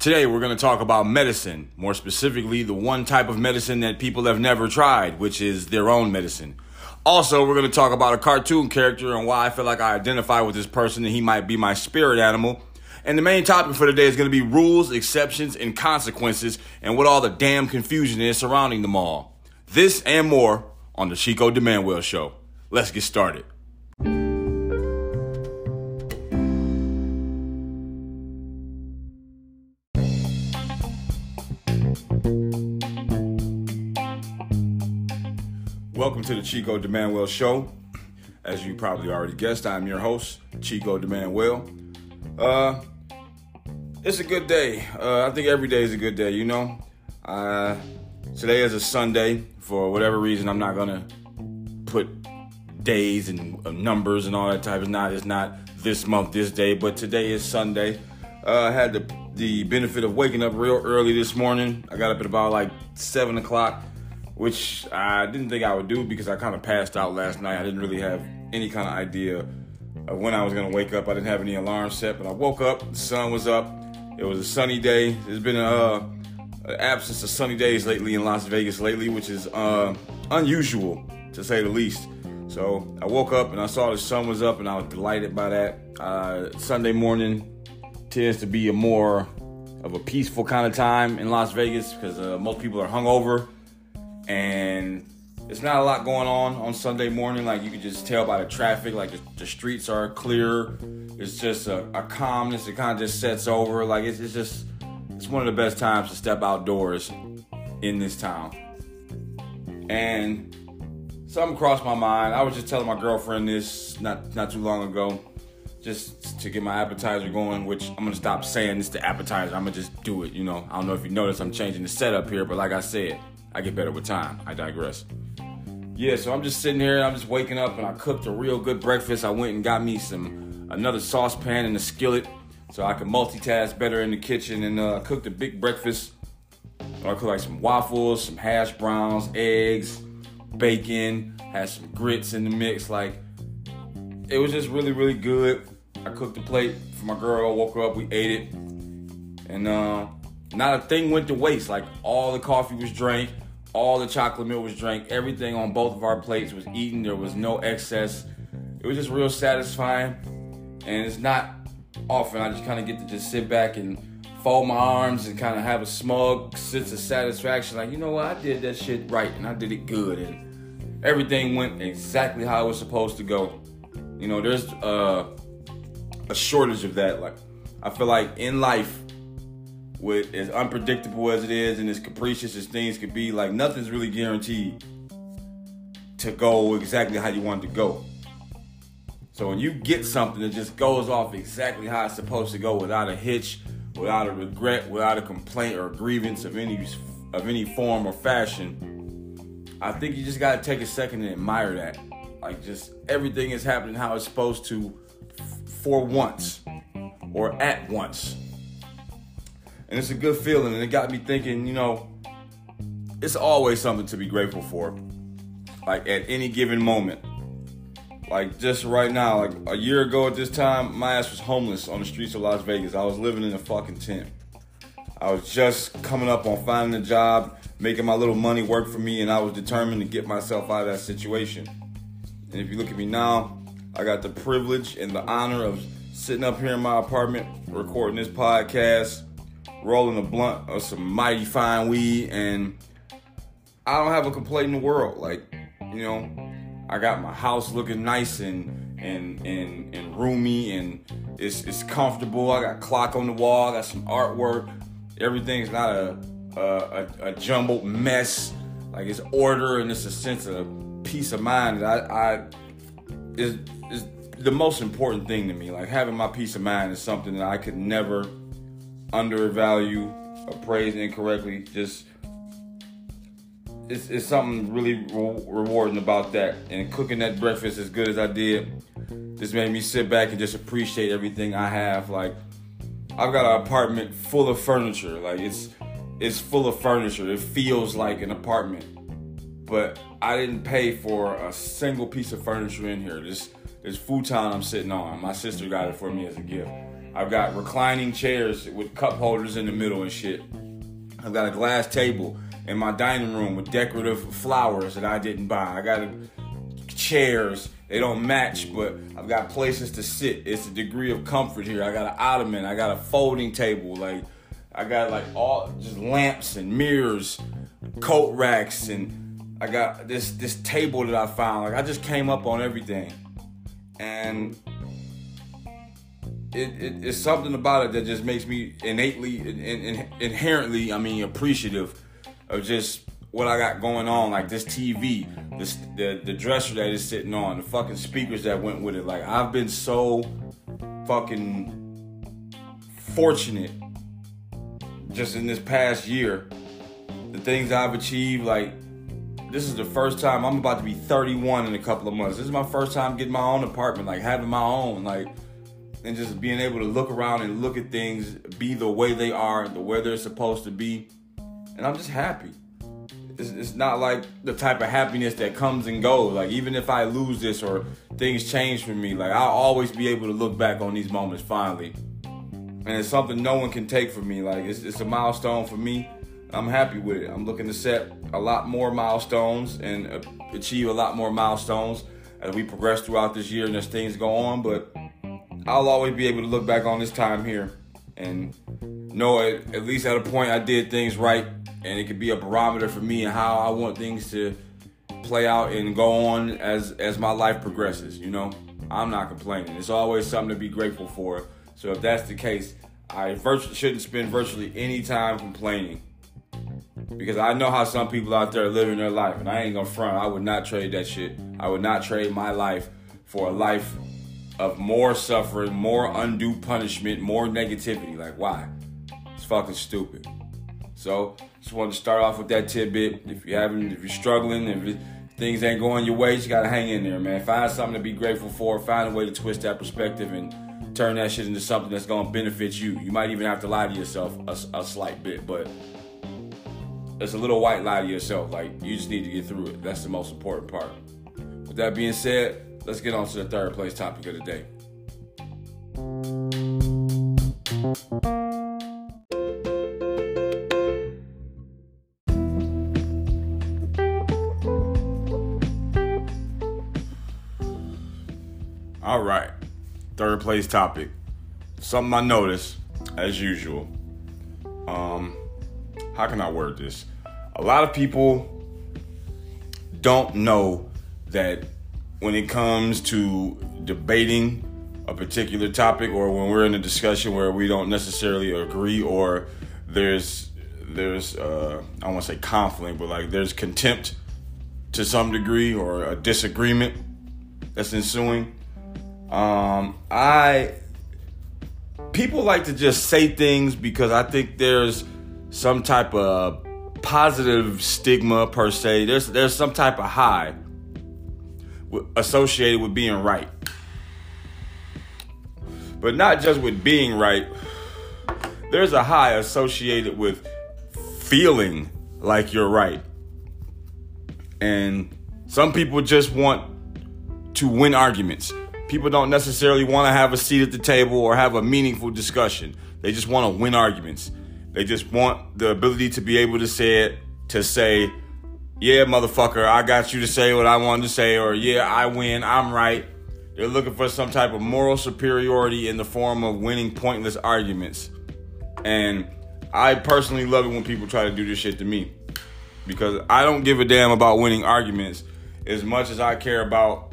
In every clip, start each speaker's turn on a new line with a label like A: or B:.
A: Today, we're going to talk about medicine, more specifically, the one type of medicine that people have never tried, which is their own medicine. Also, we're going to talk about a cartoon character and why I feel like I identify with this person and he might be my spirit animal. And the main topic for today is going to be rules, exceptions, and consequences, and what all the damn confusion is surrounding them all. This and more on the Chico de Manuel Show. Let's get started. To the Chico de Manuel Show. As you probably already guessed, I'm your host, Chico de Manuel. Uh, it's a good day. Uh, I think every day is a good day, you know. Uh, today is a Sunday. For whatever reason, I'm not gonna put days and uh, numbers and all that type. It's not. It's not this month, this day, but today is Sunday. Uh, I had the the benefit of waking up real early this morning. I got up at about like seven o'clock which I didn't think I would do because I kind of passed out last night. I didn't really have any kind of idea of when I was going to wake up. I didn't have any alarm set, but I woke up, the sun was up. It was a sunny day. There's been a, uh, absence of sunny days lately in Las Vegas lately, which is uh, unusual to say the least. So I woke up and I saw the sun was up, and I was delighted by that. Uh, Sunday morning tends to be a more of a peaceful kind of time in Las Vegas because uh, most people are hungover and it's not a lot going on on Sunday morning. Like you can just tell by the traffic, like the, the streets are clear. It's just a, a, calmness. It kind of just sets over. Like it's, it's just it's one of the best times to step outdoors in this town. And something crossed my mind. I was just telling my girlfriend this not not too long ago, just to get my appetizer going. Which I'm gonna stop saying this to appetizer. I'm gonna just do it. You know, I don't know if you notice I'm changing the setup here, but like I said I get better with time. I digress. Yeah, so I'm just sitting here. I'm just waking up, and I cooked a real good breakfast. I went and got me some another saucepan and a skillet, so I can multitask better in the kitchen. And uh, cooked a big breakfast. I cooked like some waffles, some hash browns, eggs, bacon. Had some grits in the mix. Like it was just really, really good. I cooked a plate for my girl. Woke her up. We ate it, and uh, not a thing went to waste. Like all the coffee was drank, all the chocolate milk was drank, everything on both of our plates was eaten. There was no excess. It was just real satisfying. And it's not often I just kind of get to just sit back and fold my arms and kind of have a smug sense of satisfaction. Like, you know what? I did that shit right and I did it good. And everything went exactly how it was supposed to go. You know, there's uh, a shortage of that. Like, I feel like in life, with as unpredictable as it is and as capricious as things could be, like nothing's really guaranteed to go exactly how you want it to go. So when you get something that just goes off exactly how it's supposed to go without a hitch, without a regret, without a complaint or a grievance of any of any form or fashion, I think you just gotta take a second and admire that. Like just everything is happening how it's supposed to for once or at once and it's a good feeling. And it got me thinking, you know, it's always something to be grateful for. Like at any given moment. Like just right now, like a year ago at this time, my ass was homeless on the streets of Las Vegas. I was living in a fucking tent. I was just coming up on finding a job, making my little money work for me, and I was determined to get myself out of that situation. And if you look at me now, I got the privilege and the honor of sitting up here in my apartment recording this podcast rolling a blunt of some mighty fine weed, and I don't have a complaint in the world. Like, you know, I got my house looking nice and and and and roomy, and it's it's comfortable. I got clock on the wall. I got some artwork. Everything's not a a, a, a jumbled mess. Like it's order and it's a sense of peace of mind that I, I is is the most important thing to me. Like having my peace of mind is something that I could never undervalue, appraise incorrectly. Just it's, it's something really re- rewarding about that. And cooking that breakfast as good as I did, just made me sit back and just appreciate everything I have. Like I've got an apartment full of furniture. Like it's it's full of furniture. It feels like an apartment. But I didn't pay for a single piece of furniture in here. This this futon I'm sitting on. My sister got it for me as a gift. I've got reclining chairs with cup holders in the middle and shit. I've got a glass table in my dining room with decorative flowers that I didn't buy. I got chairs. They don't match, but I've got places to sit. It's a degree of comfort here. I got an ottoman. I got a folding table. Like I got like all just lamps and mirrors, coat racks, and I got this this table that I found. Like I just came up on everything, and it, it, it's something about it that just makes me innately in, in, inherently I mean appreciative of just what I got going on, like this TV, this the the dresser that is sitting on, the fucking speakers that went with it. Like I've been so fucking fortunate just in this past year. The things I've achieved, like this is the first time I'm about to be 31 in a couple of months. This is my first time getting my own apartment, like having my own, like and just being able to look around and look at things be the way they are, the way they're supposed to be. And I'm just happy. It's, it's not like the type of happiness that comes and goes. Like even if I lose this or things change for me, like I'll always be able to look back on these moments finally. And it's something no one can take from me. Like it's, it's a milestone for me. I'm happy with it. I'm looking to set a lot more milestones and uh, achieve a lot more milestones as we progress throughout this year and as things go on. But I'll always be able to look back on this time here and know at, at least at a point I did things right, and it could be a barometer for me and how I want things to play out and go on as as my life progresses. You know, I'm not complaining. It's always something to be grateful for. So if that's the case, I shouldn't spend virtually any time complaining because I know how some people out there are living their life, and I ain't gonna front. I would not trade that shit. I would not trade my life for a life of more suffering, more undue punishment, more negativity. Like, why? It's fucking stupid. So, just wanted to start off with that tidbit. If you're having, if you're struggling, if it, things ain't going your way, you gotta hang in there, man. Find something to be grateful for. Find a way to twist that perspective and turn that shit into something that's gonna benefit you. You might even have to lie to yourself a, a slight bit, but it's a little white lie to yourself. Like you just need to get through it. That's the most important part. With that being said, let's get on to the third place topic of the day. All right, third place topic. Something I noticed, as usual. Um, how can I word this? A lot of people don't know that when it comes to debating a particular topic or when we're in a discussion where we don't necessarily agree or there's there's uh, I don't want to say conflict, but like there's contempt to some degree or a disagreement that's ensuing. Um, I people like to just say things because I think there's some type of positive stigma per se. There's there's some type of high associated with being right. But not just with being right, there's a high associated with feeling like you're right. And some people just want to win arguments. People don't necessarily want to have a seat at the table or have a meaningful discussion. They just want to win arguments. They just want the ability to be able to say it, to say, yeah, motherfucker, I got you to say what I wanted to say, or yeah, I win, I'm right. They're looking for some type of moral superiority in the form of winning pointless arguments. And I personally love it when people try to do this shit to me. Because I don't give a damn about winning arguments as much as I care about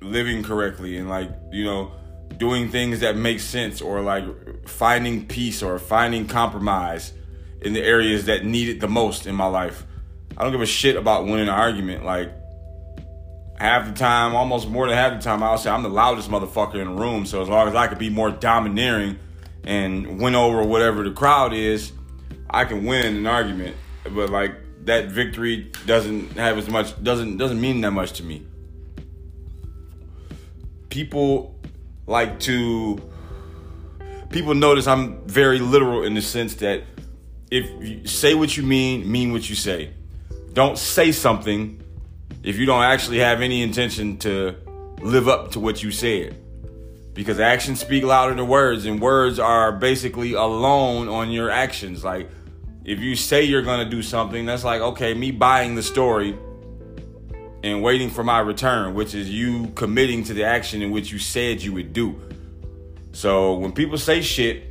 A: living correctly and like, you know, doing things that make sense or like finding peace or finding compromise in the areas that need it the most in my life. I don't give a shit about winning an argument. Like half the time, almost more than half the time, I'll say I'm the loudest motherfucker in the room. So as long as I can be more domineering and win over whatever the crowd is, I can win an argument. But like that victory doesn't have as much doesn't doesn't mean that much to me. People like to people notice I'm very literal in the sense that if you say what you mean, mean what you say. Don't say something if you don't actually have any intention to live up to what you said. because actions speak louder than words, and words are basically alone on your actions. Like, if you say you're gonna do something, that's like, okay, me buying the story and waiting for my return, which is you committing to the action in which you said you would do. So when people say shit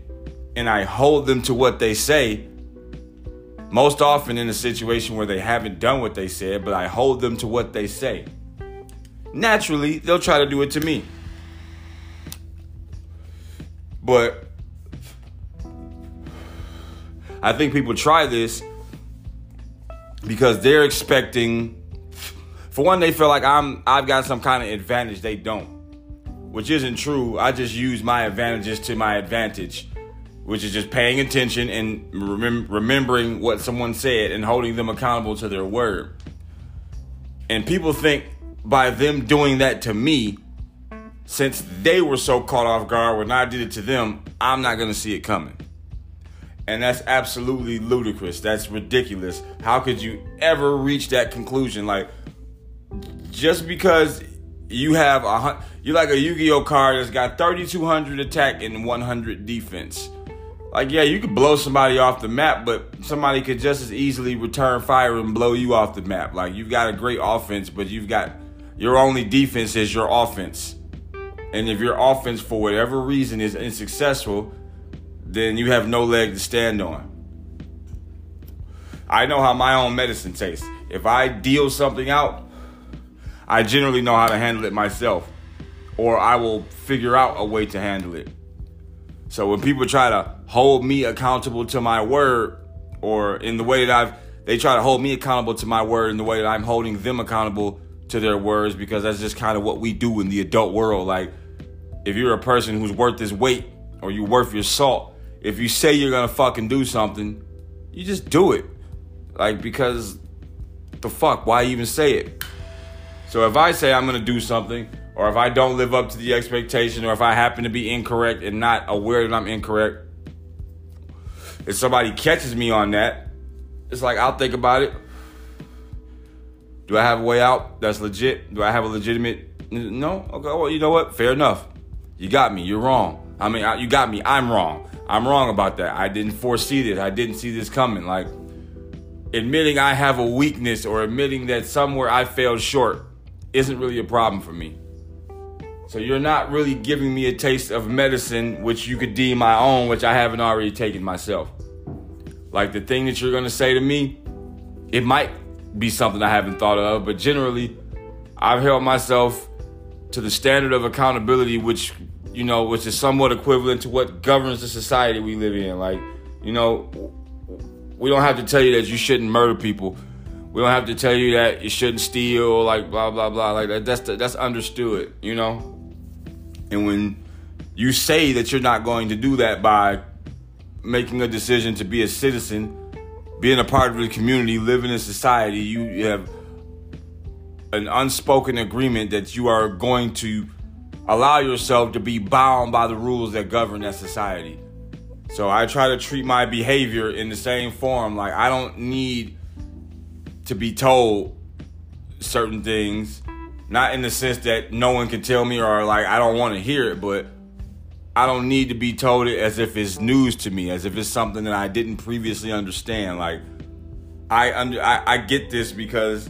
A: and I hold them to what they say, most often in a situation where they haven't done what they said, but I hold them to what they say, naturally they'll try to do it to me. But I think people try this because they're expecting for one they feel like I'm I've got some kind of advantage they don't. Which isn't true. I just use my advantages to my advantage, which is just paying attention and remem- remembering what someone said and holding them accountable to their word. And people think by them doing that to me, since they were so caught off guard when I did it to them, I'm not going to see it coming. And that's absolutely ludicrous. That's ridiculous. How could you ever reach that conclusion? Like, just because you have a you're like a Yu-Gi-Oh card that's got 3200 attack and 100 defense. Like, yeah, you could blow somebody off the map, but somebody could just as easily return fire and blow you off the map. Like, you've got a great offense, but you've got your only defense is your offense. And if your offense, for whatever reason, is unsuccessful, then you have no leg to stand on. I know how my own medicine tastes. If I deal something out, I generally know how to handle it myself, or I will figure out a way to handle it. So when people try to hold me accountable to my word, or in the way that I've, they try to hold me accountable to my word in the way that I'm holding them accountable to their words, because that's just kind of what we do in the adult world. Like, if you're a person who's worth his weight or you're worth your salt, if you say you're gonna fucking do something, you just do it. Like because the fuck, why even say it? So if I say I'm gonna do something, or if I don't live up to the expectation, or if I happen to be incorrect and not aware that I'm incorrect, if somebody catches me on that, it's like I'll think about it. Do I have a way out that's legit? Do I have a legitimate? No. Okay. Well, you know what? Fair enough. You got me. You're wrong. I mean, you got me. I'm wrong. I'm wrong about that. I didn't foresee this. I didn't see this coming. Like, admitting I have a weakness or admitting that somewhere I failed short isn't really a problem for me. So you're not really giving me a taste of medicine, which you could deem my own, which I haven't already taken myself. Like the thing that you're gonna say to me, it might be something I haven't thought of, but generally, I've held myself to the standard of accountability, which you know, which is somewhat equivalent to what governs the society we live in. Like, you know, we don't have to tell you that you shouldn't murder people. We don't have to tell you that you shouldn't steal, like blah blah blah. Like that, that's the, that's understood, you know. And when you say that you're not going to do that by making a decision to be a citizen, being a part of the community, living in society, you, have an unspoken agreement that you are going to allow yourself to be bound by the rules that govern that society. So I try to treat my behavior in the same form. Like I don't need to be told certain things, not in the sense that no one can tell me or like I don't want to hear it, but I don't need to be told it as if it's news to me, as if it's something that I didn't previously understand. Like I under I, I get this because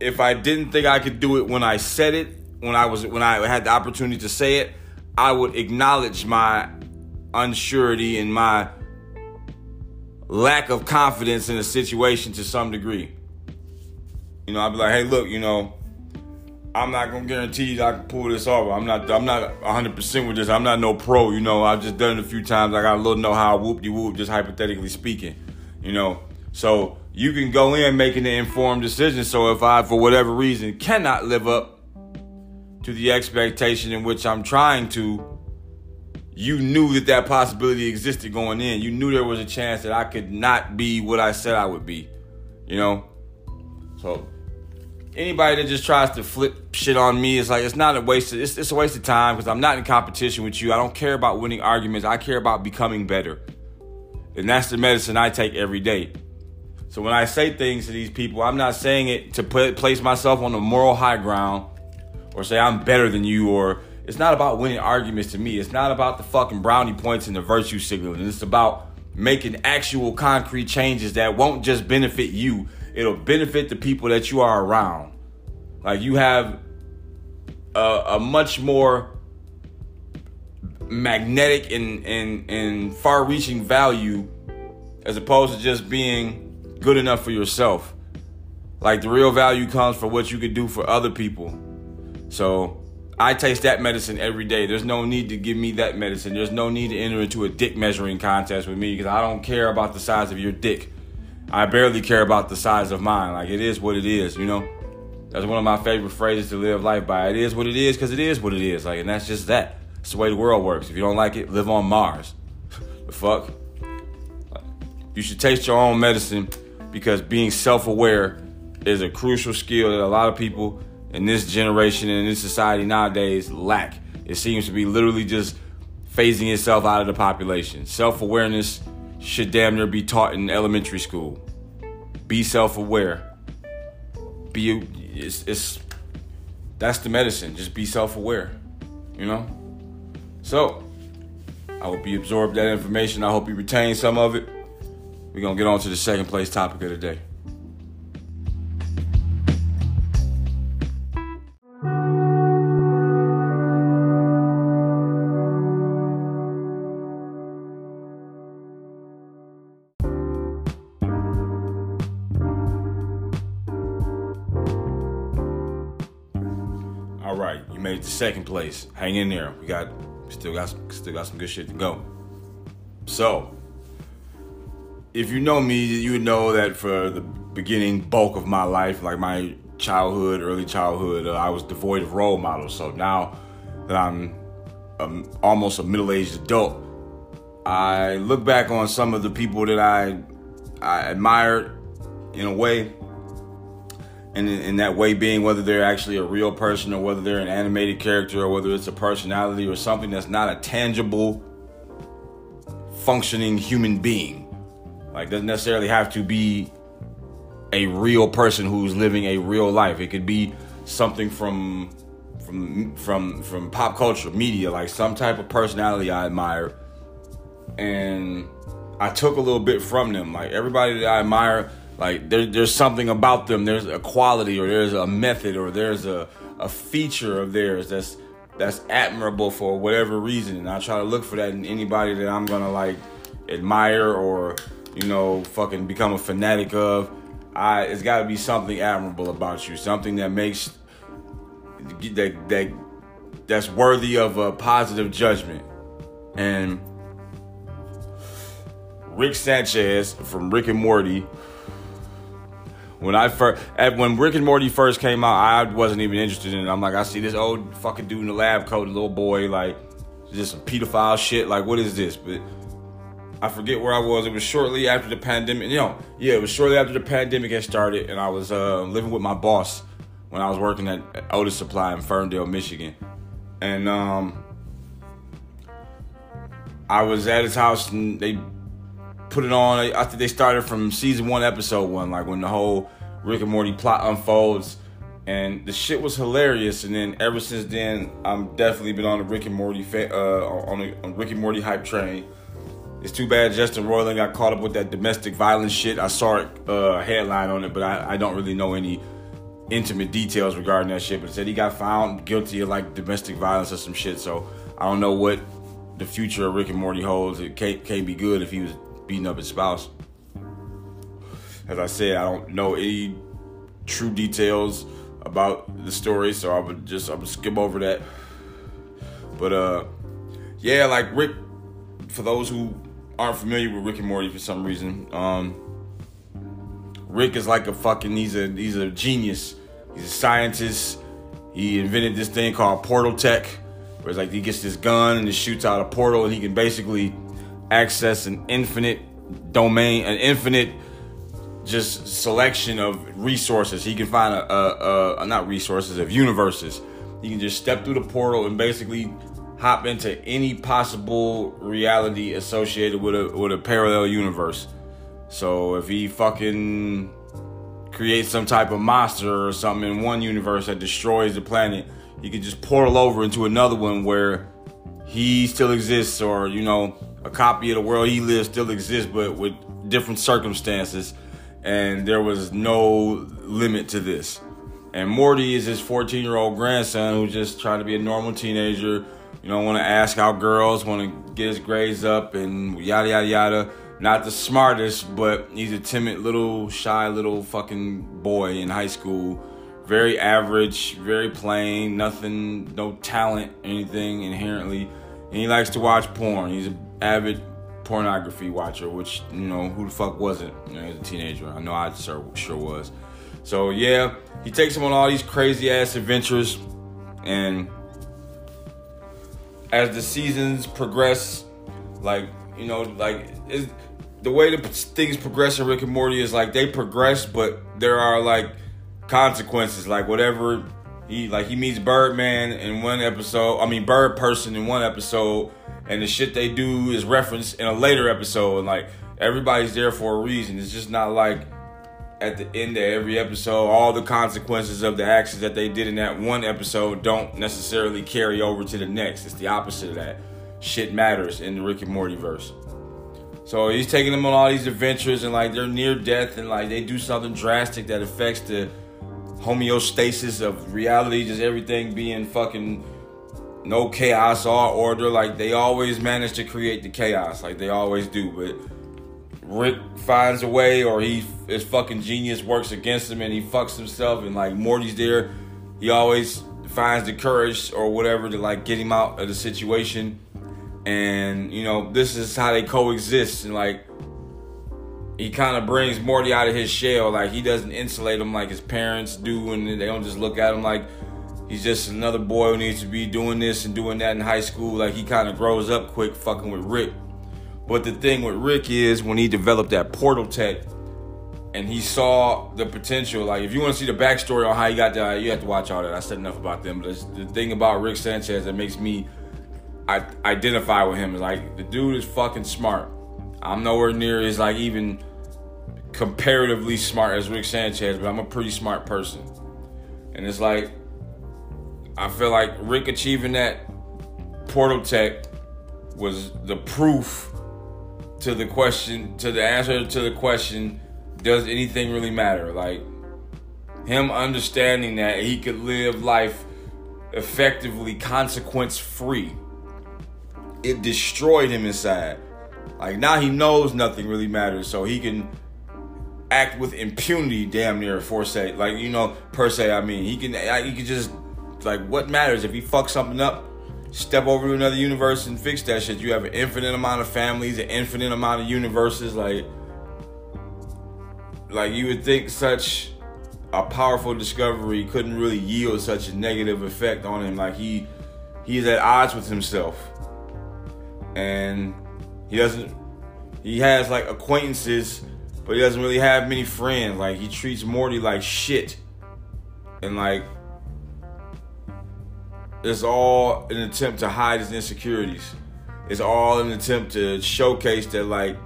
A: if I didn't think I could do it when I said it, when I was when I had the opportunity to say it, I would acknowledge my unsurety and my lack of confidence in a situation to some degree. You know, I'd be like, hey, look, you know, I'm not gonna guarantee I can pull this off. I'm not I'm not 100 percent with this. I'm not no pro, you know. I've just done it a few times. I got a little know how whoop de whoop, just hypothetically speaking. You know. So you can go in making an informed decision. So if I, for whatever reason, cannot live up to the expectation in which I'm trying to, you knew that that possibility existed going in. You knew there was a chance that I could not be what I said I would be, you know? So anybody that just tries to flip shit on me is like it's not a waste of, it's, it's a waste of time because I'm not in competition with you. I don't care about winning arguments. I care about becoming better. And that's the medicine I take every day. So when I say things to these people, I'm not saying it to put, place myself on a moral high ground or say I'm better than you or it's not about winning arguments to me. It's not about the fucking brownie points and the virtue signaling. It's about making actual concrete changes that won't just benefit you. It'll benefit the people that you are around. Like you have a, a much more magnetic and, and, and far reaching value as opposed to just being good enough for yourself. Like the real value comes for what you could do for other people. So I taste that medicine every day. There's no need to give me that medicine. There's no need to enter into a dick measuring contest with me because I don't care about the size of your dick. I barely care about the size of mine. Like it is what it is, you know? That's one of my favorite phrases to live life by. It is what it is because it is what it is. Like, and that's just that. It's the way the world works. If you don't like it, live on Mars. the fuck? You should taste your own medicine because being self aware is a crucial skill that a lot of people in this generation and in this society nowadays lack. It seems to be literally just phasing itself out of the population. Self awareness should damn near be taught in elementary school. Be self aware. Be it's, it's that's the medicine. Just be self aware. You know? So I hope you absorb that information. I hope you retain some of it. We're gonna get on to the second place topic of the day. Second place. Hang in there. We got still got some, still got some good shit to go. So, if you know me, you know that for the beginning bulk of my life, like my childhood, early childhood, uh, I was devoid of role models. So now that I'm um, almost a middle-aged adult, I look back on some of the people that I I admired in a way and in, in, that way being whether they're actually a real person or whether they're an animated character or whether it's a personality or something that's not a tangible functioning human being. Like doesn't necessarily have to be a real person who's living a real life. It could be something from from from from pop culture media like some type of personality i admire. And i took a little bit from them. Like everybody that i admire like there, there's something about them. There's a quality or there's a method or there's a, a feature of theirs that's that's admirable for whatever reason. And I try to look for that in anybody that I'm gonna like admire or you know fucking become a fanatic of. I it's got to be something admirable about you, something that makes that that that's worthy of a positive judgment. And Rick Sanchez from Rick and Morty when I first, when Rick and Morty first came out, I wasn't even interested in it. I'm like, I see this old fucking dude in the lab coat, little boy, like, just some pedophile shit. Like, what is this? But I forget where I was. It was shortly after the pandemic. You know, yeah, it was shortly after the pandemic had started, and I was uh, living with my boss when I was working at Otis Supply in Ferndale, Michigan, and um, I was at his house, and they put it on. I think they started from season one, episode one, like when the whole Rick and Morty plot unfolds, and the shit was hilarious. And then ever since then, I'm definitely been on the Rick and Morty fa- uh, on the on Rick and Morty hype train. It's too bad Justin Roiland got caught up with that domestic violence shit. I saw a uh, headline on it, but I, I don't really know any intimate details regarding that shit. But it said he got found guilty of like domestic violence or some shit. So I don't know what the future of Rick and Morty holds. It can't, can't be good if he was beating up his spouse. As I said, I don't know any true details about the story, so I would just I would skip over that. But uh, yeah, like Rick. For those who aren't familiar with Rick and Morty for some reason, um, Rick is like a fucking he's a he's a genius. He's a scientist. He invented this thing called portal tech, where it's like he gets this gun and it shoots out a portal, and he can basically access an infinite domain, an infinite just selection of resources. He can find a, a, a, not resources of universes. He can just step through the portal and basically hop into any possible reality associated with a with a parallel universe. So if he fucking creates some type of monster or something in one universe that destroys the planet, he could just portal over into another one where he still exists, or you know, a copy of the world he lives still exists, but with different circumstances. And there was no limit to this. And Morty is his 14 year old grandson who just trying to be a normal teenager. You know, want to ask out girls, want to get his grades up, and yada yada yada. Not the smartest, but he's a timid little, shy little fucking boy in high school. Very average, very plain, nothing, no talent, anything inherently. And he likes to watch porn. He's an avid pornography watcher, which, you know, who the fuck wasn't you know, as a teenager? I know I sure, sure was. So, yeah, he takes him on all these crazy ass adventures. And as the seasons progress, like, you know, like, the way the things progress in Rick and Morty is like they progress, but there are like consequences. Like whatever he like he meets Birdman in one episode. I mean Bird Person in one episode, and the shit they do is referenced in a later episode. And like everybody's there for a reason. It's just not like at the end of every episode, all the consequences of the actions that they did in that one episode don't necessarily carry over to the next. It's the opposite of that. Shit matters in the Rick and Morty verse. So he's taking them on all these adventures and like they're near death and like they do something drastic that affects the homeostasis of reality, just everything being fucking no chaos or order. Like they always manage to create the chaos, like they always do. But Rick finds a way, or he his fucking genius works against him, and he fucks himself. And like Morty's there, he always finds the courage or whatever to like get him out of the situation and you know this is how they coexist and like he kind of brings Morty out of his shell like he doesn't insulate him like his parents do and they don't just look at him like he's just another boy who needs to be doing this and doing that in high school like he kind of grows up quick fucking with Rick but the thing with Rick is when he developed that portal tech and he saw the potential like if you want to see the backstory on how he got there you have to watch all that I said enough about them but the thing about Rick Sanchez that makes me I identify with him. is Like the dude is fucking smart. I'm nowhere near as like even comparatively smart as Rick Sanchez, but I'm a pretty smart person. And it's like I feel like Rick achieving that portal tech was the proof to the question to the answer to the question does anything really matter like him understanding that he could live life effectively consequence free it destroyed him inside. Like now he knows nothing really matters, so he can act with impunity, damn near for say, like you know, per se. I mean, he can he can just like what matters if he fucks something up, step over to another universe and fix that shit. You have an infinite amount of families, an infinite amount of universes, like like you would think such a powerful discovery couldn't really yield such a negative effect on him. Like he he's at odds with himself and he doesn't he has like acquaintances but he doesn't really have many friends. Like he treats morty like shit. And like it's all an attempt to hide his insecurities. It's all an attempt to showcase that like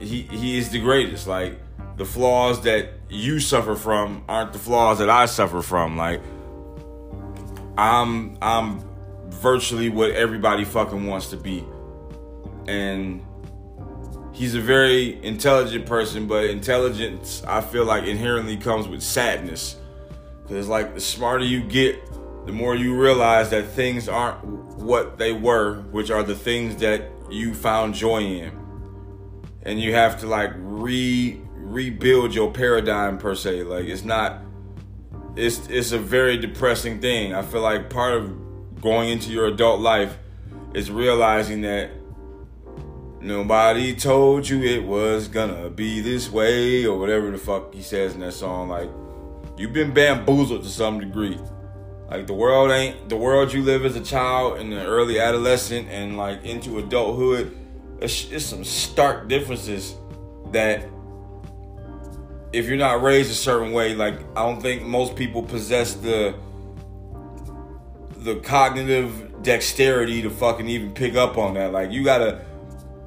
A: he he is the greatest. Like the flaws that you suffer from aren't the flaws that I suffer from. Like I'm I'm virtually what everybody fucking wants to be. And he's a very intelligent person, but intelligence, I feel like, inherently comes with sadness. Because, like, the smarter you get, the more you realize that things aren't what they were, which are the things that you found joy in. And you have to, like, re rebuild your paradigm per se. Like, it's not. It's, it's a very depressing thing. I feel like part of going into your adult life is realizing that nobody told you it was gonna be this way or whatever the fuck he says in that song. Like, you've been bamboozled to some degree. Like, the world ain't the world you live as a child in the early adolescent and like into adulthood. It's, it's some stark differences that if you're not raised a certain way, like, I don't think most people possess the the cognitive dexterity to fucking even pick up on that. Like you gotta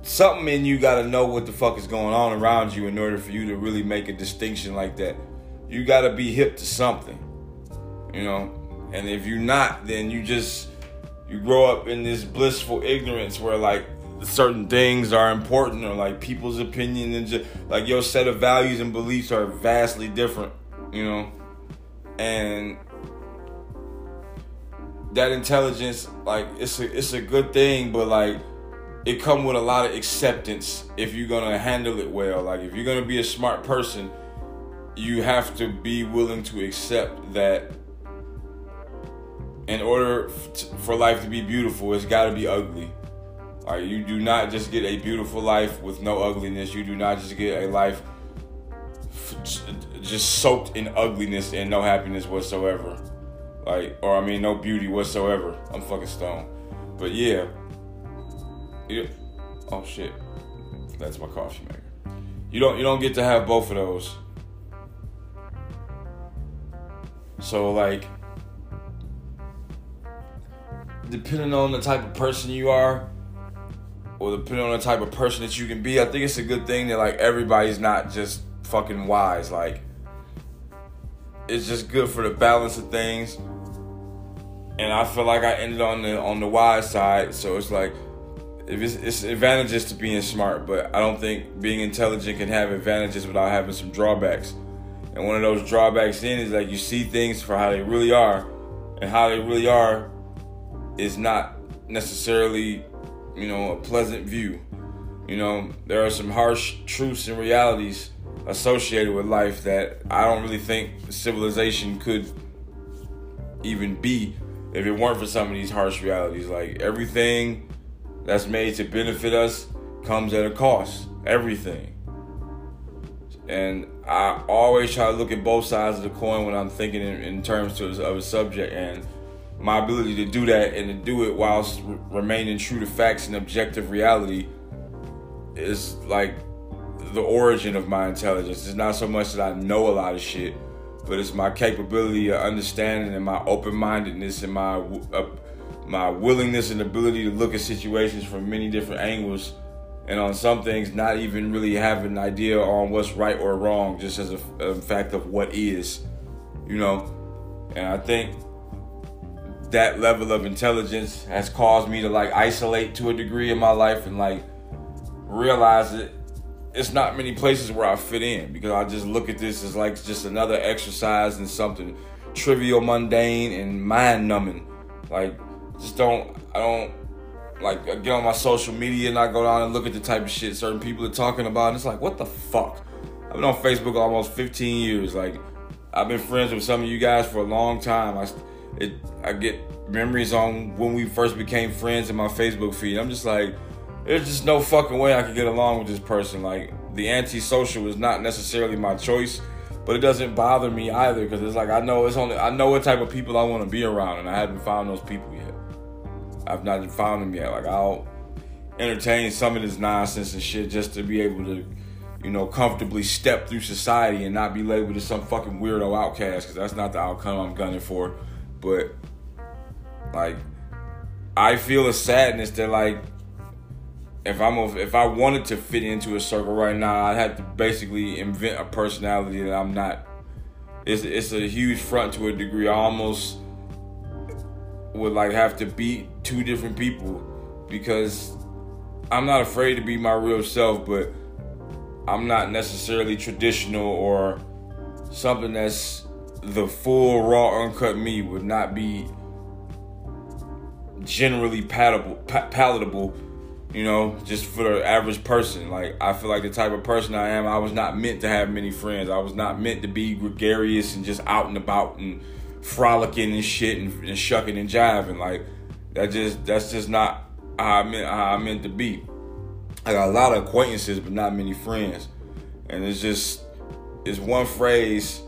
A: something in you gotta know what the fuck is going on around you in order for you to really make a distinction like that. You gotta be hip to something. You know, and if you're not, then you just you grow up in this blissful ignorance where like certain things are important or like people's opinion and just like your set of values and beliefs are vastly different, you know, and that intelligence like it's a it's a good thing, but like it come with a lot of acceptance if you're gonna handle it well. Like if you're gonna be a smart person, you have to be willing to accept that in order for life to be beautiful, it's got to be ugly. Like you do not just get a beautiful life with no ugliness. You do not just get a life just soaked in ugliness and no happiness whatsoever. Like, or I mean, no beauty whatsoever. I'm fucking stoned. But yeah. Yeah. Oh shit. That's my coffee maker. You don't you don't get to have both of those. So like depending on the type of person you are, or depending on the type of person that you can be, I think it's a good thing that like everybody's not just fucking wise. Like it's just good for the balance of things. And I feel like I ended on the on the wise side, so it's like if it's, it's advantages to being smart, but I don't think being intelligent can have advantages without having some drawbacks. And one of those drawbacks in is like you see things for how they really are, and how they really are is not necessarily, you know, a pleasant view. You know, there are some harsh truths and realities associated with life that I don't really think civilization could even be if it weren't for some of these harsh realities. Like everything that's made to benefit us comes at a cost. Everything. And I always try to look at both sides of the coin when I'm thinking in, in terms of a subject. And my ability to do that and to do it whilst remaining true to facts and objective reality is like the origin of my intelligence. It's not so much that I know a lot of shit, but it's my capability of understanding and my open-mindedness and my uh, my willingness and ability to look at situations from many different angles and on some things not even really have an idea on what's right or wrong just as a, a fact of what is you know and i think that level of intelligence has caused me to like isolate to a degree in my life and like realize that it's not many places where I fit in because I just look at this as like just another exercise and something trivial, mundane, and mind numbing. Like, just don't, I don't like I get on my social media and I go down and look at the type of shit certain people are talking about. And it's like, what the fuck? I've been on Facebook almost 15 years. Like, I've been friends with some of you guys for a long time. I, it I get memories on when we first became friends in my Facebook feed. I'm just like, there's just no fucking way I could get along with this person. Like the antisocial is not necessarily my choice, but it doesn't bother me either because it's like I know it's only I know what type of people I want to be around, and I haven't found those people yet. I've not found them yet. Like I'll entertain some of this nonsense and shit just to be able to, you know, comfortably step through society and not be labeled as some fucking weirdo outcast because that's not the outcome I'm gunning for. But like, I feel a sadness that like, if I'm a, if I wanted to fit into a circle right now, I'd have to basically invent a personality that I'm not. It's it's a huge front to a degree. I almost would like have to beat two different people because I'm not afraid to be my real self, but I'm not necessarily traditional or something that's the full raw uncut me would not be generally palatable palatable you know just for the average person. Like i feel like the type of person i am i was not meant to have many friends. I was not meant to be gregarious and just out and about and frolicking and shit and, and shucking and jiving. Like that just that's just not how i meant how i meant to be i got a lot of acquaintances but not many friends and it's just it's one phrase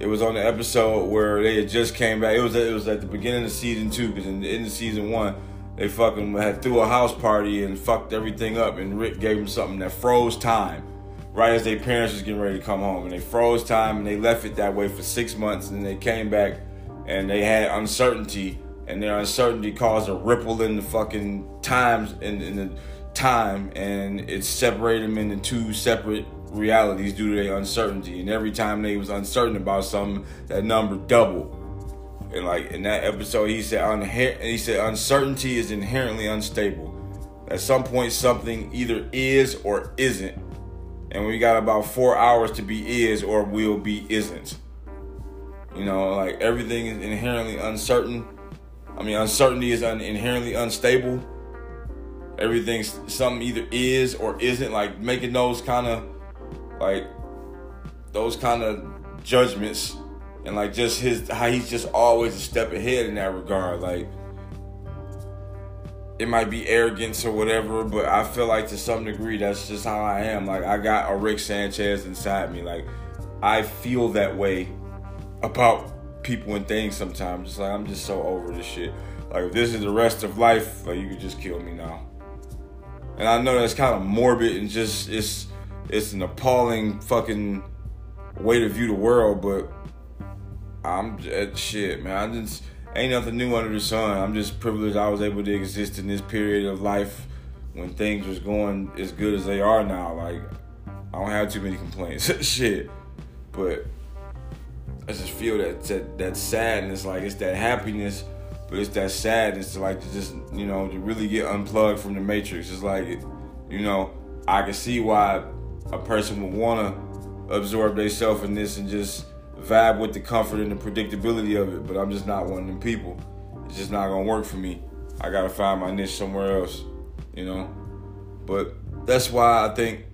A: it was on the episode where they had just came back. It was it was at the beginning of season two because in the end of season one they fucking had threw a house party and fucked everything up. And Rick gave them something that froze time, right as their parents was getting ready to come home. And they froze time and they left it that way for six months. And then they came back and they had uncertainty, and their uncertainty caused a ripple in the fucking times in, in the time, and it separated them into two separate realities due to their uncertainty. And every time they was uncertain about something, that number doubled. And like in that episode, he said, he said uncertainty is inherently unstable. At some point, something either is or isn't, and we got about four hours to be is or will be isn't. You know, like everything is inherently uncertain. I mean, uncertainty is un- inherently unstable. Everything's something either is or isn't. Like making those kind of like those kind of judgments and like just his how he's just always a step ahead in that regard. Like it might be arrogance or whatever, but I feel like to some degree that's just how I am. Like I got a Rick Sanchez inside me. Like I feel that way about people and things sometimes. It's like I'm just so over this shit. Like if this is the rest of life, like you could just kill me now. And I know that's kind of morbid and just it's it's an appalling fucking way to view the world, but I'm just, shit, man. I just ain't nothing new under the sun. I'm just privileged I was able to exist in this period of life when things was going as good as they are now. Like I don't have too many complaints, shit, but I just feel that that that sadness, like it's that happiness, but it's that sadness to like to just you know to really get unplugged from the matrix. It's like you know I can see why a person would want to absorb themselves in this and just vibe with the comfort and the predictability of it. But I'm just not one of them people. It's just not gonna work for me. I gotta find my niche somewhere else, you know. But that's why I think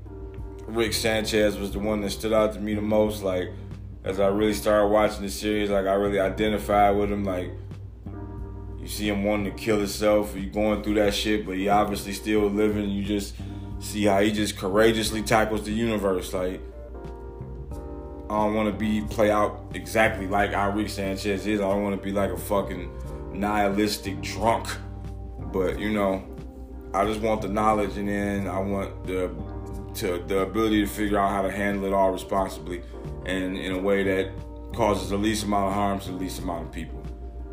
A: Rick Sanchez was the one that stood out to me the most. Like as I really started watching the series, like I really identified with him. Like you see him wanting to kill himself, you going through that shit, but he obviously still living. You just see how he just courageously tackles the universe. Like I don't want to be play out exactly like Rick Sanchez is. I don't want to be like a fucking nihilistic drunk. But you know, I just want the knowledge, and then I want the to the ability to figure out how to handle it all responsibly, and in a way that causes the least amount of harm to the least amount of people.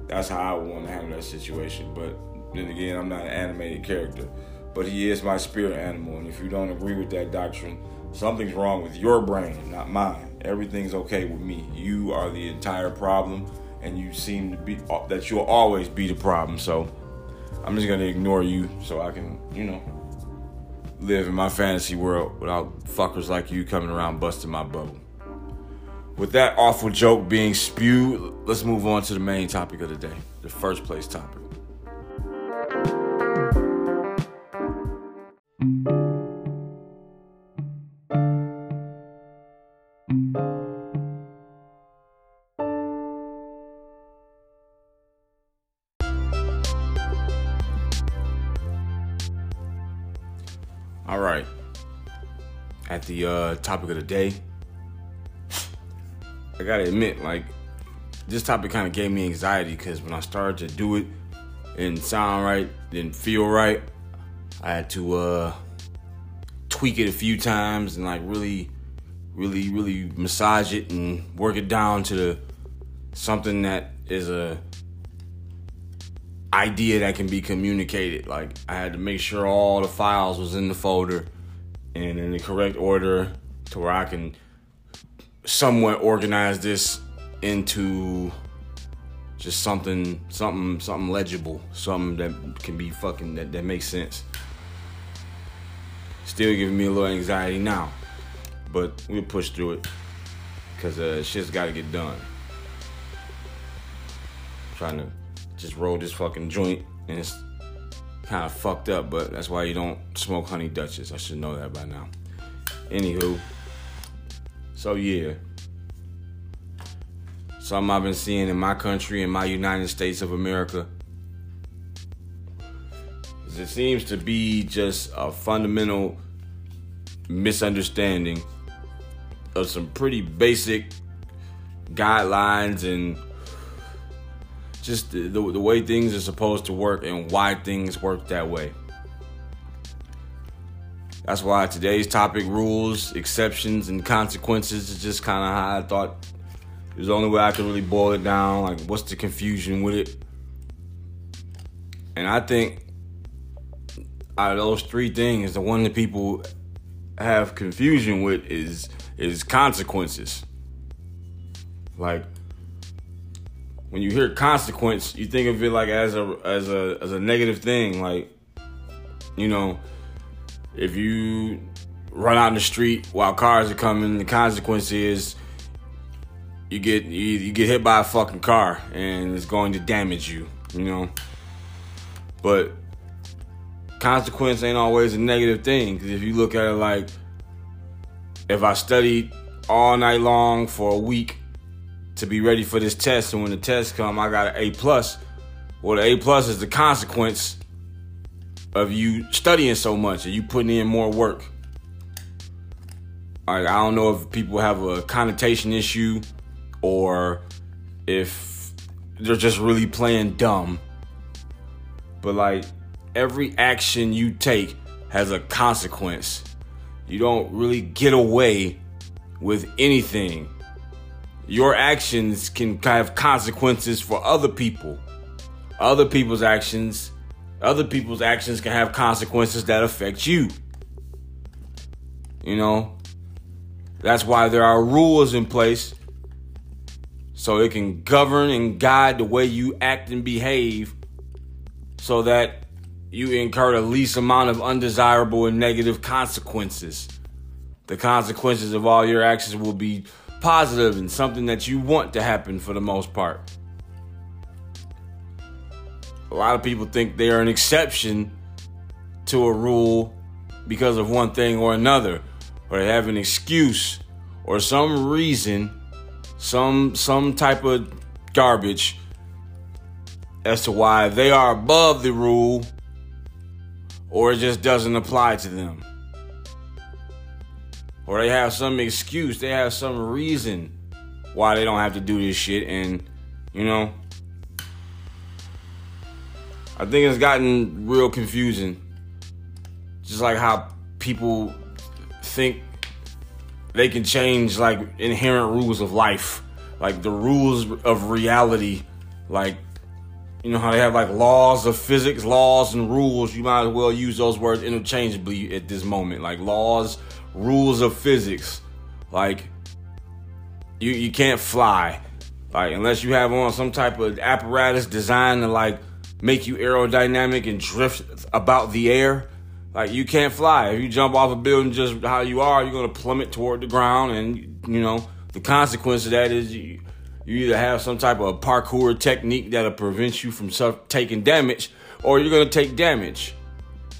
A: That's how I would want to handle that situation. But then again, I'm not an animated character, but he is my spirit animal, and if you don't agree with that doctrine, something's wrong with your brain, not mine. Everything's okay with me. You are the entire problem, and you seem to be uh, that you'll always be the problem. So I'm just gonna ignore you so I can, you know, live in my fantasy world without fuckers like you coming around busting my bubble. With that awful joke being spewed, let's move on to the main topic of the day, the first place topic. All right. At the uh, topic of the day, I gotta admit, like, this topic kind of gave me anxiety because when I started to do it, didn't sound right, didn't feel right. I had to uh, tweak it a few times and like really, really, really massage it and work it down to the something that is a idea that can be communicated. Like I had to make sure all the files was in the folder and in the correct order to where I can somewhat organize this into just something something something legible, something that can be fucking that, that makes sense. Still giving me a little anxiety now. But we'll push through it. Cause uh shit's gotta get done. trying to just roll this fucking joint and it's kind of fucked up, but that's why you don't smoke honey Dutchess. I should know that by now. Anywho, so yeah, something I've been seeing in my country, in my United States of America, is it seems to be just a fundamental misunderstanding of some pretty basic guidelines and just the, the, the, way things are supposed to work and why things work that way. That's why today's topic rules, exceptions, and consequences is just kind of how I thought was the only way I could really boil it down. Like, what's the confusion with it? And I think out of those three things, the one that people have confusion with is is consequences. Like when you hear consequence, you think of it like as a as a as a negative thing. Like, you know, if you run out in the street while cars are coming, the consequence is you get you, you get hit by a fucking car and it's going to damage you. You know, but consequence ain't always a negative thing because if you look at it like if I studied all night long for a week to be ready for this test, and when the test come, I got an A plus. Well, the A plus is the consequence of you studying so much and you putting in more work. Like, I don't know if people have a connotation issue or if they're just really playing dumb. But like every action you take has a consequence. You don't really get away with anything. Your actions can have consequences for other people. Other people's actions, other people's actions can have consequences that affect you. You know, that's why there are rules in place so it can govern and guide the way you act and behave so that you incur the least amount of undesirable and negative consequences. The consequences of all your actions will be positive and something that you want to happen for the most part. A lot of people think they are an exception to a rule because of one thing or another, or they have an excuse or some reason, some some type of garbage as to why they are above the rule or it just doesn't apply to them. Or they have some excuse, they have some reason why they don't have to do this shit. And, you know, I think it's gotten real confusing. Just like how people think they can change like inherent rules of life, like the rules of reality, like you know how they have like laws of physics, laws and rules. You might as well use those words interchangeably at this moment. Like laws, rules of physics. Like you you can't fly. Like unless you have on some type of apparatus designed to like make you aerodynamic and drift about the air. Like you can't fly. If you jump off a building just how you are, you're gonna plummet toward the ground and you know, the consequence of that is you you either have some type of parkour technique that'll prevent you from taking damage, or you're gonna take damage,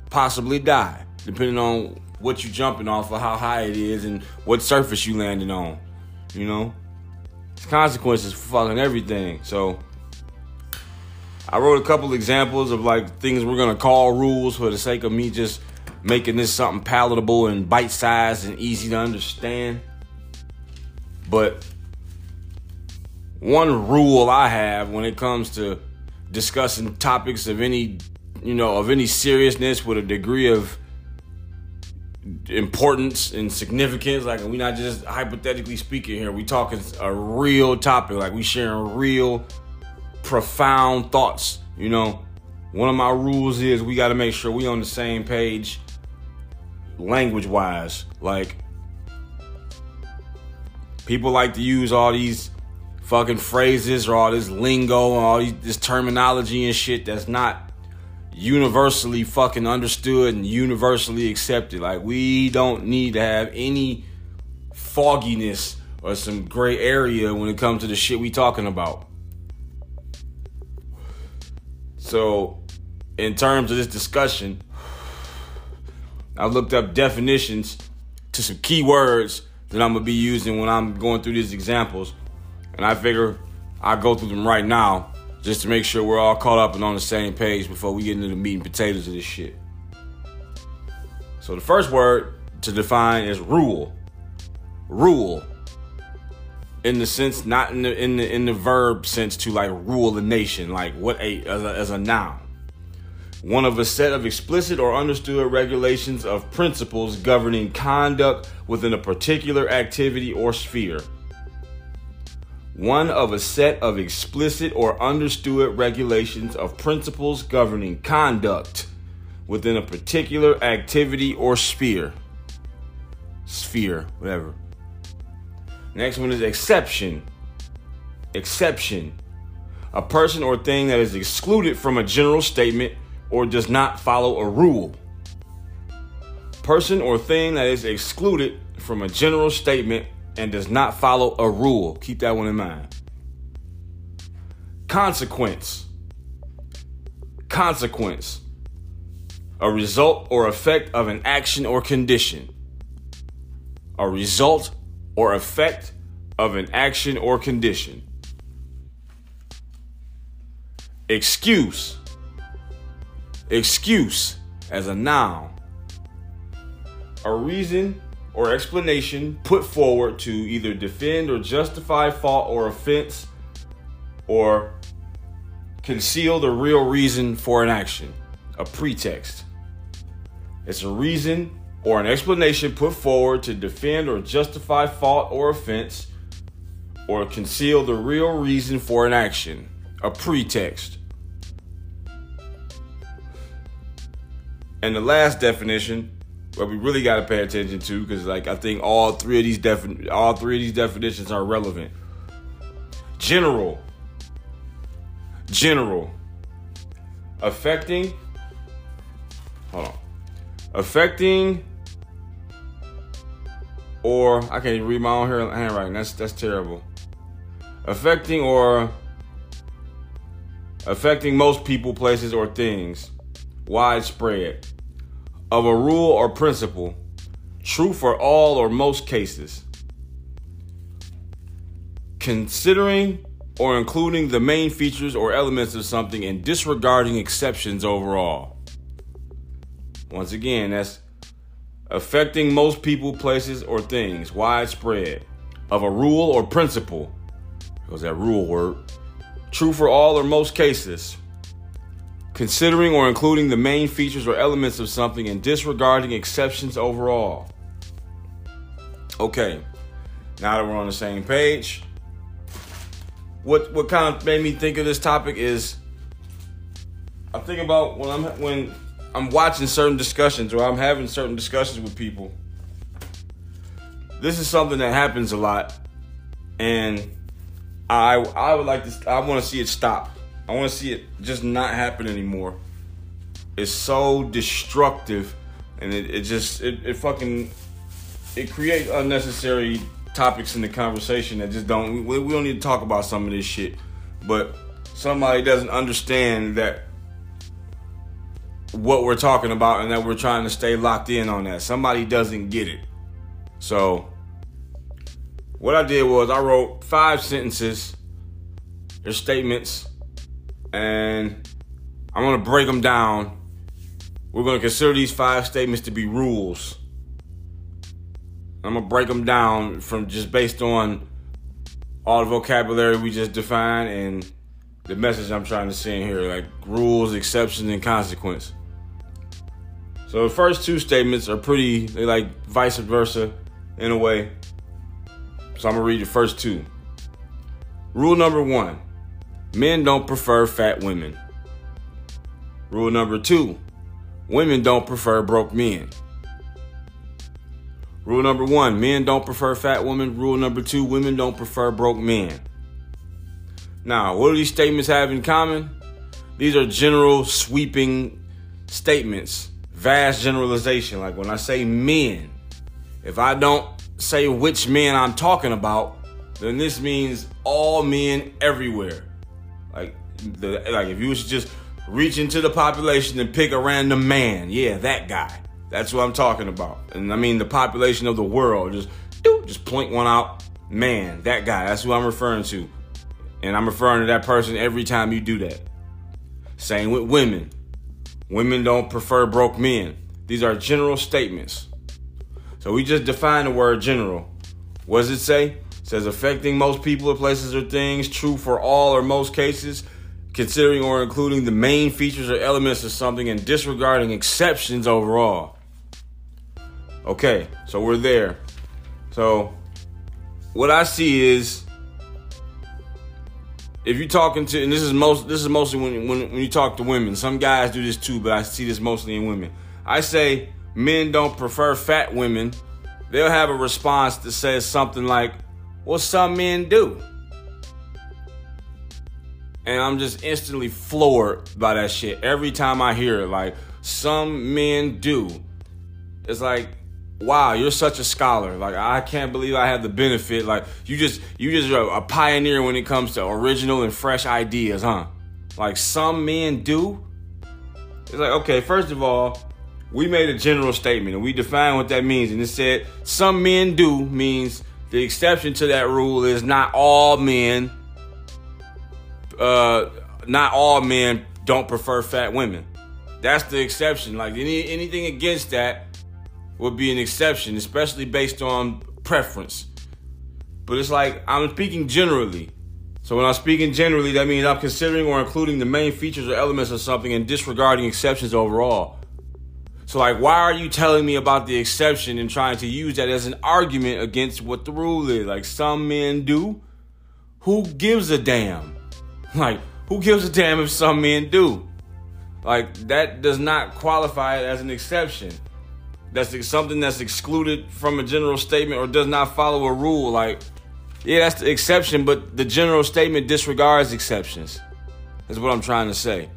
A: possibly die, depending on what you're jumping off of, how high it is, and what surface you landing on. You know, it's consequences for fucking everything. So. I wrote a couple examples of like things we're gonna call rules for the sake of me just making this something palatable and bite sized and easy to understand. But one rule I have when it comes to discussing topics of any, you know, of any seriousness with a degree of importance and significance. Like we're not just hypothetically speaking here. We talking a real topic. Like we sharing real, profound thoughts. You know, one of my rules is we got to make sure we on the same page, language wise. Like people like to use all these fucking phrases or all this lingo and all this terminology and shit that's not universally fucking understood and universally accepted. Like we don't need to have any fogginess or some gray area when it comes to the shit we talking about. So, in terms of this discussion, I looked up definitions to some keywords that I'm gonna be using when I'm going through these examples. And I figure I'll go through them right now just to make sure we're all caught up and on the same page before we get into the meat and potatoes of this shit. So the first word to define is rule. Rule. In the sense, not in the in the in the verb sense to like rule a nation, like what a as a, as a noun. One of a set of explicit or understood regulations of principles governing conduct within a particular activity or sphere one of a set of explicit or understood regulations of principles governing conduct within a particular activity or sphere. Sphere, whatever. Next one is exception. Exception. a person or thing that is excluded from a general statement or does not follow a rule. Person or thing that is excluded from a general statement and does not follow a rule. Keep that one in mind. Consequence. Consequence. A result or effect of an action or condition. A result or effect of an action or condition. Excuse. Excuse as a noun. A reason or explanation put forward to either defend or justify fault or offense or conceal the real reason for an action. A pretext. It's a reason or an explanation put forward to defend or justify fault or offense or conceal the real reason for an action. A pretext. And the last definition, what we really got to pay attention to, because like I think all three of these defin- all three of these definitions are relevant. General, general, affecting. Hold on, affecting, or I can't even read my own handwriting. That's that's terrible. Affecting or affecting most people, places, or things widespread, of a rule or principle, true for all or most cases, considering or including the main features or elements of something and disregarding exceptions overall. Once again, that's affecting most people, places, or things, widespread, of a rule or principle, because that rule word, true for all or most cases, considering or including the main features or elements of something and disregarding exceptions overall. Okay, now that we're on the same page, what what kind of made me think of this topic is I think about when I'm when I'm watching certain discussions or I'm having certain discussions with people. This is something that happens a lot, and I I would like to I want to see it stop. I want to see it just not happen anymore. It's so destructive, and it, it just it, it fucking it creates unnecessary topics in the conversation that just don't we, we don't need to talk about some of this shit. But somebody doesn't understand that what we're talking about and that we're trying to stay locked in on that. Somebody doesn't get it. So what I did was I wrote five sentences or statements and I'm gonna break them down. We're gonna consider these five statements to be rules. I'm gonna break them down from just based on all the vocabulary we just defined and the message I'm trying to send here, like rules, exceptions, and consequence. So the first two statements are pretty, they like vice versa in a way. So I'm gonna read the first two. Rule number one Men don't prefer fat women. Rule number two women don't prefer broke men. Rule number one men don't prefer fat women. Rule number two women don't prefer broke men. Now, what do these statements have in common? These are general, sweeping statements, vast generalization. Like when I say men, if I don't say which men I'm talking about, then this means all men everywhere. Like the like if you was just reach into the population and pick a random man, yeah, that guy. That's what I'm talking about. And I mean the population of the world. Just just point one out. Man, that guy. That's who I'm referring to. And I'm referring to that person every time you do that. Same with women. Women don't prefer broke men. These are general statements. So we just define the word general. What does it say? says affecting most people or places or things, true for all or most cases, considering or including the main features or elements of something and disregarding exceptions overall. Okay, so we're there. So what I see is if you're talking to and this is most this is mostly when, when when you talk to women. Some guys do this too, but I see this mostly in women. I say men don't prefer fat women. They'll have a response that says something like, what some men do. And I'm just instantly floored by that shit every time I hear it. Like, some men do. It's like, wow, you're such a scholar. Like, I can't believe I have the benefit. Like, you just, you just are a pioneer when it comes to original and fresh ideas, huh? Like, some men do. It's like, okay, first of all, we made a general statement and we defined what that means. And it said, some men do means the exception to that rule is not all men, uh, not all men don't prefer fat women. That's the exception. Like any anything against that would be an exception, especially based on preference. But it's like I'm speaking generally. So when I'm speaking generally, that means I'm considering or including the main features or elements of something and disregarding exceptions overall. So, like, why are you telling me about the exception and trying to use that as an argument against what the rule is? Like, some men do. Who gives a damn? Like, who gives a damn if some men do? Like, that does not qualify it as an exception. That's something that's excluded from a general statement or does not follow a rule. Like, yeah, that's the exception, but the general statement disregards exceptions. That's what I'm trying to say.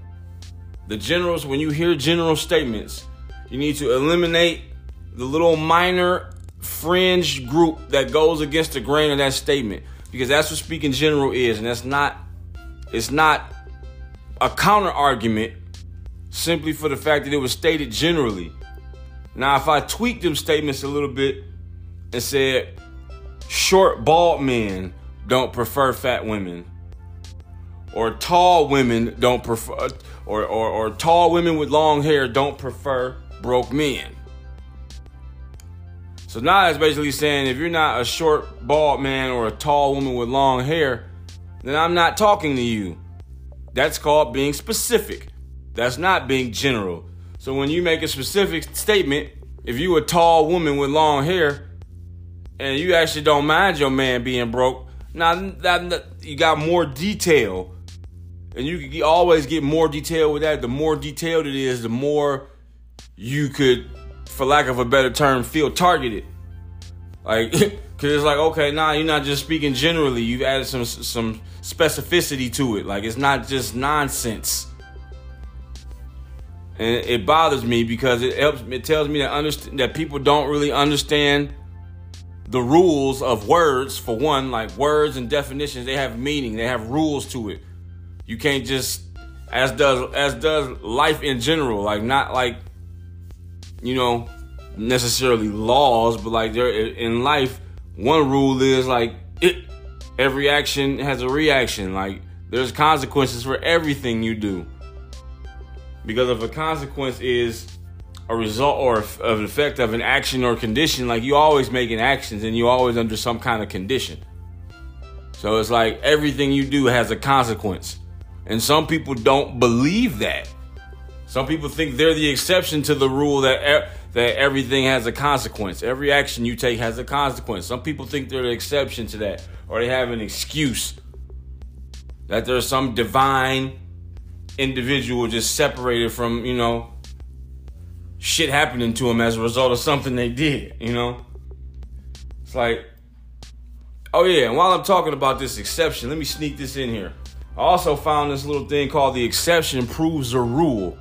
A: The generals, when you hear general statements, you need to eliminate the little minor fringe group that goes against the grain of that statement because that's what speaking general is and that's not it's not a counter argument simply for the fact that it was stated generally now if i tweak them statements a little bit and said short bald men don't prefer fat women or tall women don't prefer or, or, or tall women with long hair don't prefer broke men. So now it's basically saying if you're not a short, bald man or a tall woman with long hair, then I'm not talking to you. That's called being specific. That's not being general. So when you make a specific statement, if you a tall woman with long hair and you actually don't mind your man being broke, now that, you got more detail. And you can always get more detail with that. The more detailed it is, the more you could, for lack of a better term, feel targeted. Like, because it's like, okay, nah, you're not just speaking generally. You've added some some specificity to it. Like, it's not just nonsense. And it bothers me because it helps. It tells me that understand that people don't really understand the rules of words. For one, like words and definitions, they have meaning. They have rules to it. You can't just as does as does life in general. Like not like you know, necessarily laws, but like there in life, one rule is like it every action has a reaction. Like there's consequences for everything you do. Because if a consequence is a result or of an effect of an action or condition, like you always making actions and you always under some kind of condition. So it's like everything you do has a consequence. And some people don't believe that. Some people think they're the exception to the rule that that everything has a consequence. Every action you take has a consequence. Some people think they're the exception to that, or they have an excuse that there's some divine individual just separated from you know shit happening to them as a result of something they did. You know, it's like, oh yeah. And while I'm talking about this exception, let me sneak this in here. I also found this little thing called the exception proves a rule.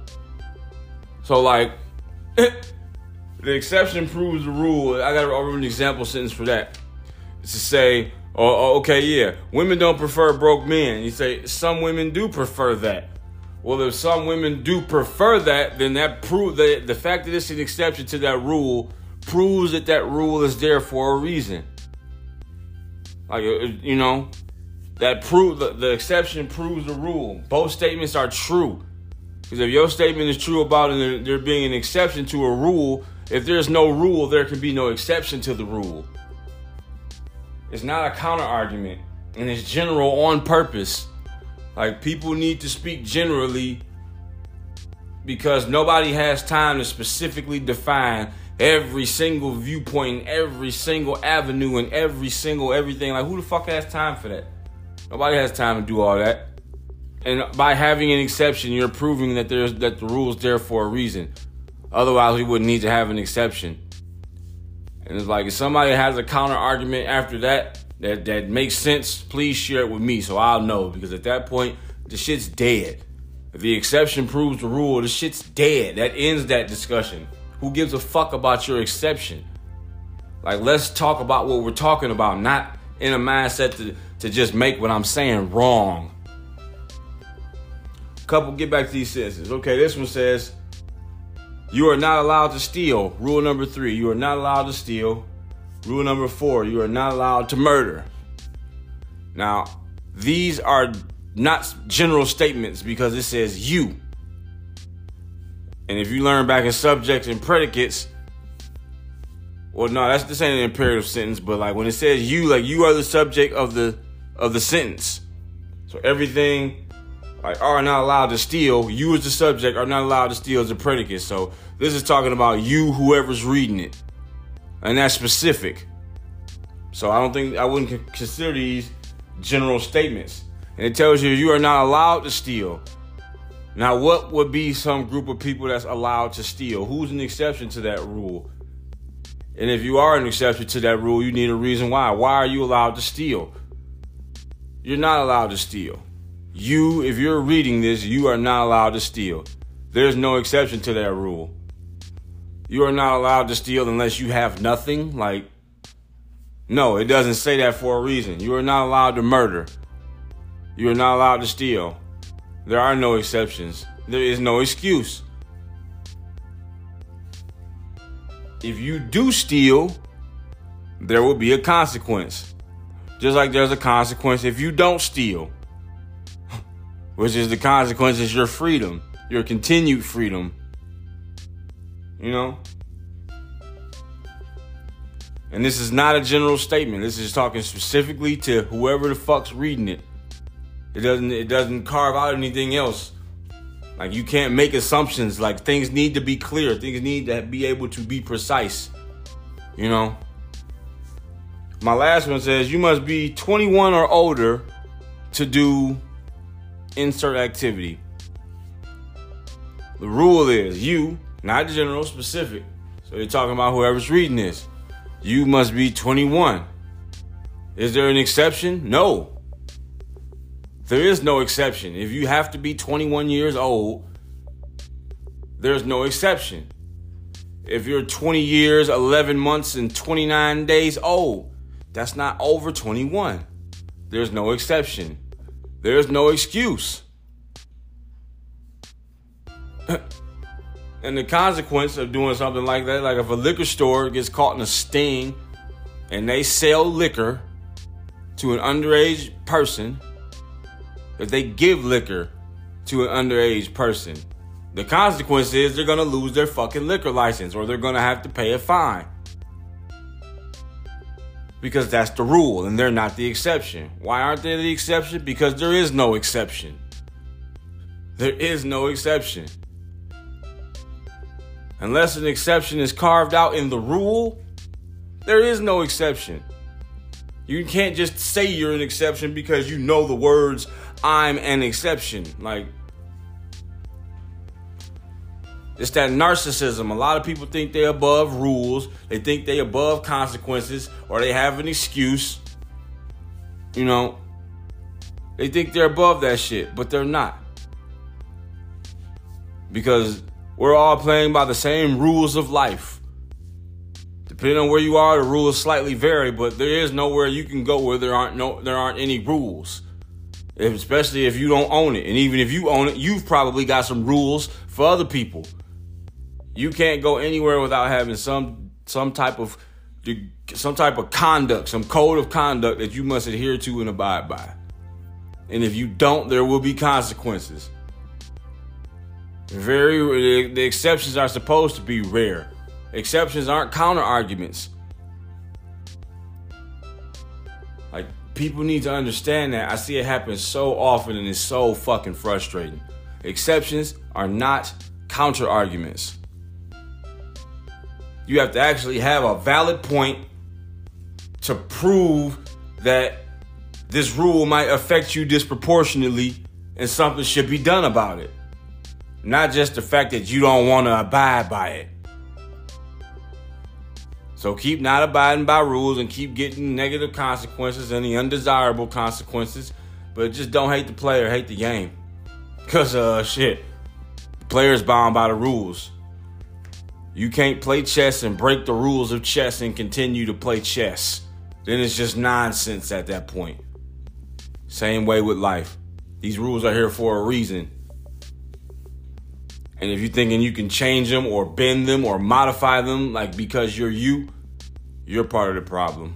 A: So like, the exception proves the rule. I got an example sentence for that. It's to say, oh, oh, okay, yeah, women don't prefer broke men. You say some women do prefer that. Well, if some women do prefer that, then that prove that the fact that it's an exception to that rule proves that that rule is there for a reason. Like uh, you know, that prove the, the exception proves the rule. Both statements are true. Because if your statement is true about it, there being an exception to a rule, if there's no rule, there can be no exception to the rule. It's not a counter argument, and it's general on purpose. Like people need to speak generally because nobody has time to specifically define every single viewpoint, and every single avenue, and every single everything. Like who the fuck has time for that? Nobody has time to do all that. And by having an exception, you're proving that there's that the rule's there for a reason. Otherwise, we wouldn't need to have an exception. And it's like if somebody has a counter argument after that that that makes sense, please share it with me so I'll know. Because at that point, the shit's dead. If the exception proves the rule, the shit's dead. That ends that discussion. Who gives a fuck about your exception? Like, let's talk about what we're talking about, not in a mindset to, to just make what I'm saying wrong. Couple, get back to these sentences. Okay, this one says, You are not allowed to steal. Rule number three, you are not allowed to steal. Rule number four, you are not allowed to murder. Now, these are not general statements because it says you. And if you learn back in subjects and predicates, well, no, that's this ain't an imperative sentence, but like when it says you, like you are the subject of the of the sentence. So everything like are not allowed to steal, you as the subject are not allowed to steal as a predicate. So this is talking about you, whoever's reading it. And that's specific. So I don't think I wouldn't consider these general statements. And it tells you you are not allowed to steal. Now, what would be some group of people that's allowed to steal? Who's an exception to that rule? And if you are an exception to that rule, you need a reason why. Why are you allowed to steal? You're not allowed to steal. You, if you're reading this, you are not allowed to steal. There's no exception to that rule. You are not allowed to steal unless you have nothing. Like, no, it doesn't say that for a reason. You are not allowed to murder. You are not allowed to steal. There are no exceptions. There is no excuse. If you do steal, there will be a consequence. Just like there's a consequence if you don't steal, which is the consequence is your freedom, your continued freedom. You know? And this is not a general statement. This is talking specifically to whoever the fuck's reading it. It doesn't it doesn't carve out anything else. Like you can't make assumptions. Like things need to be clear. Things need to be able to be precise. You know. My last one says you must be 21 or older to do insert activity. The rule is you, not general, specific. So you're talking about whoever's reading this. You must be 21. Is there an exception? No. There is no exception. If you have to be 21 years old, there's no exception. If you're 20 years, 11 months, and 29 days old, that's not over 21. There's no exception. There's no excuse. and the consequence of doing something like that, like if a liquor store gets caught in a sting and they sell liquor to an underage person, if they give liquor to an underage person, the consequence is they're gonna lose their fucking liquor license or they're gonna have to pay a fine. Because that's the rule and they're not the exception. Why aren't they the exception? Because there is no exception. There is no exception. Unless an exception is carved out in the rule, there is no exception. You can't just say you're an exception because you know the words I'm an exception. Like, it's that narcissism. A lot of people think they're above rules, they think they're above consequences, or they have an excuse. You know, they think they're above that shit, but they're not. Because we're all playing by the same rules of life. Depending on where you are, the rules slightly vary, but there is nowhere you can go where there aren't no there aren't any rules especially if you don't own it. And even if you own it, you've probably got some rules for other people. You can't go anywhere without having some some type of some type of conduct, some code of conduct that you must adhere to and abide by. And if you don't, there will be consequences. Very the exceptions are supposed to be rare. Exceptions aren't counter arguments. Like people need to understand that. I see it happen so often and it's so fucking frustrating. Exceptions are not counter arguments. You have to actually have a valid point to prove that this rule might affect you disproportionately and something should be done about it. Not just the fact that you don't want to abide by it. So keep not abiding by rules and keep getting negative consequences and the undesirable consequences but just don't hate the player, hate the game. Cause uh shit, players bound by the rules. You can't play chess and break the rules of chess and continue to play chess. Then it's just nonsense at that point. Same way with life. These rules are here for a reason. And if you're thinking you can change them or bend them or modify them, like because you're you, you're part of the problem.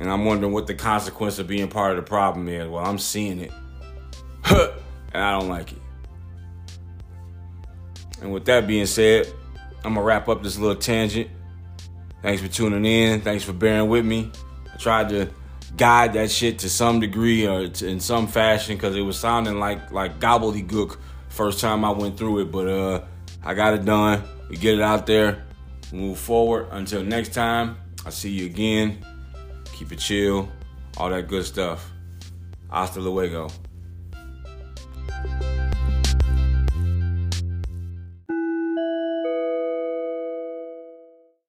A: And I'm wondering what the consequence of being part of the problem is. Well, I'm seeing it. and I don't like it. And with that being said, I'm gonna wrap up this little tangent. Thanks for tuning in. Thanks for bearing with me. I tried to guide that shit to some degree or in some fashion because it was sounding like like gobbledygook first time I went through it. But uh, I got it done. We get it out there. Move forward. Until next time, I'll see you again. Keep it chill. All that good stuff. Hasta luego.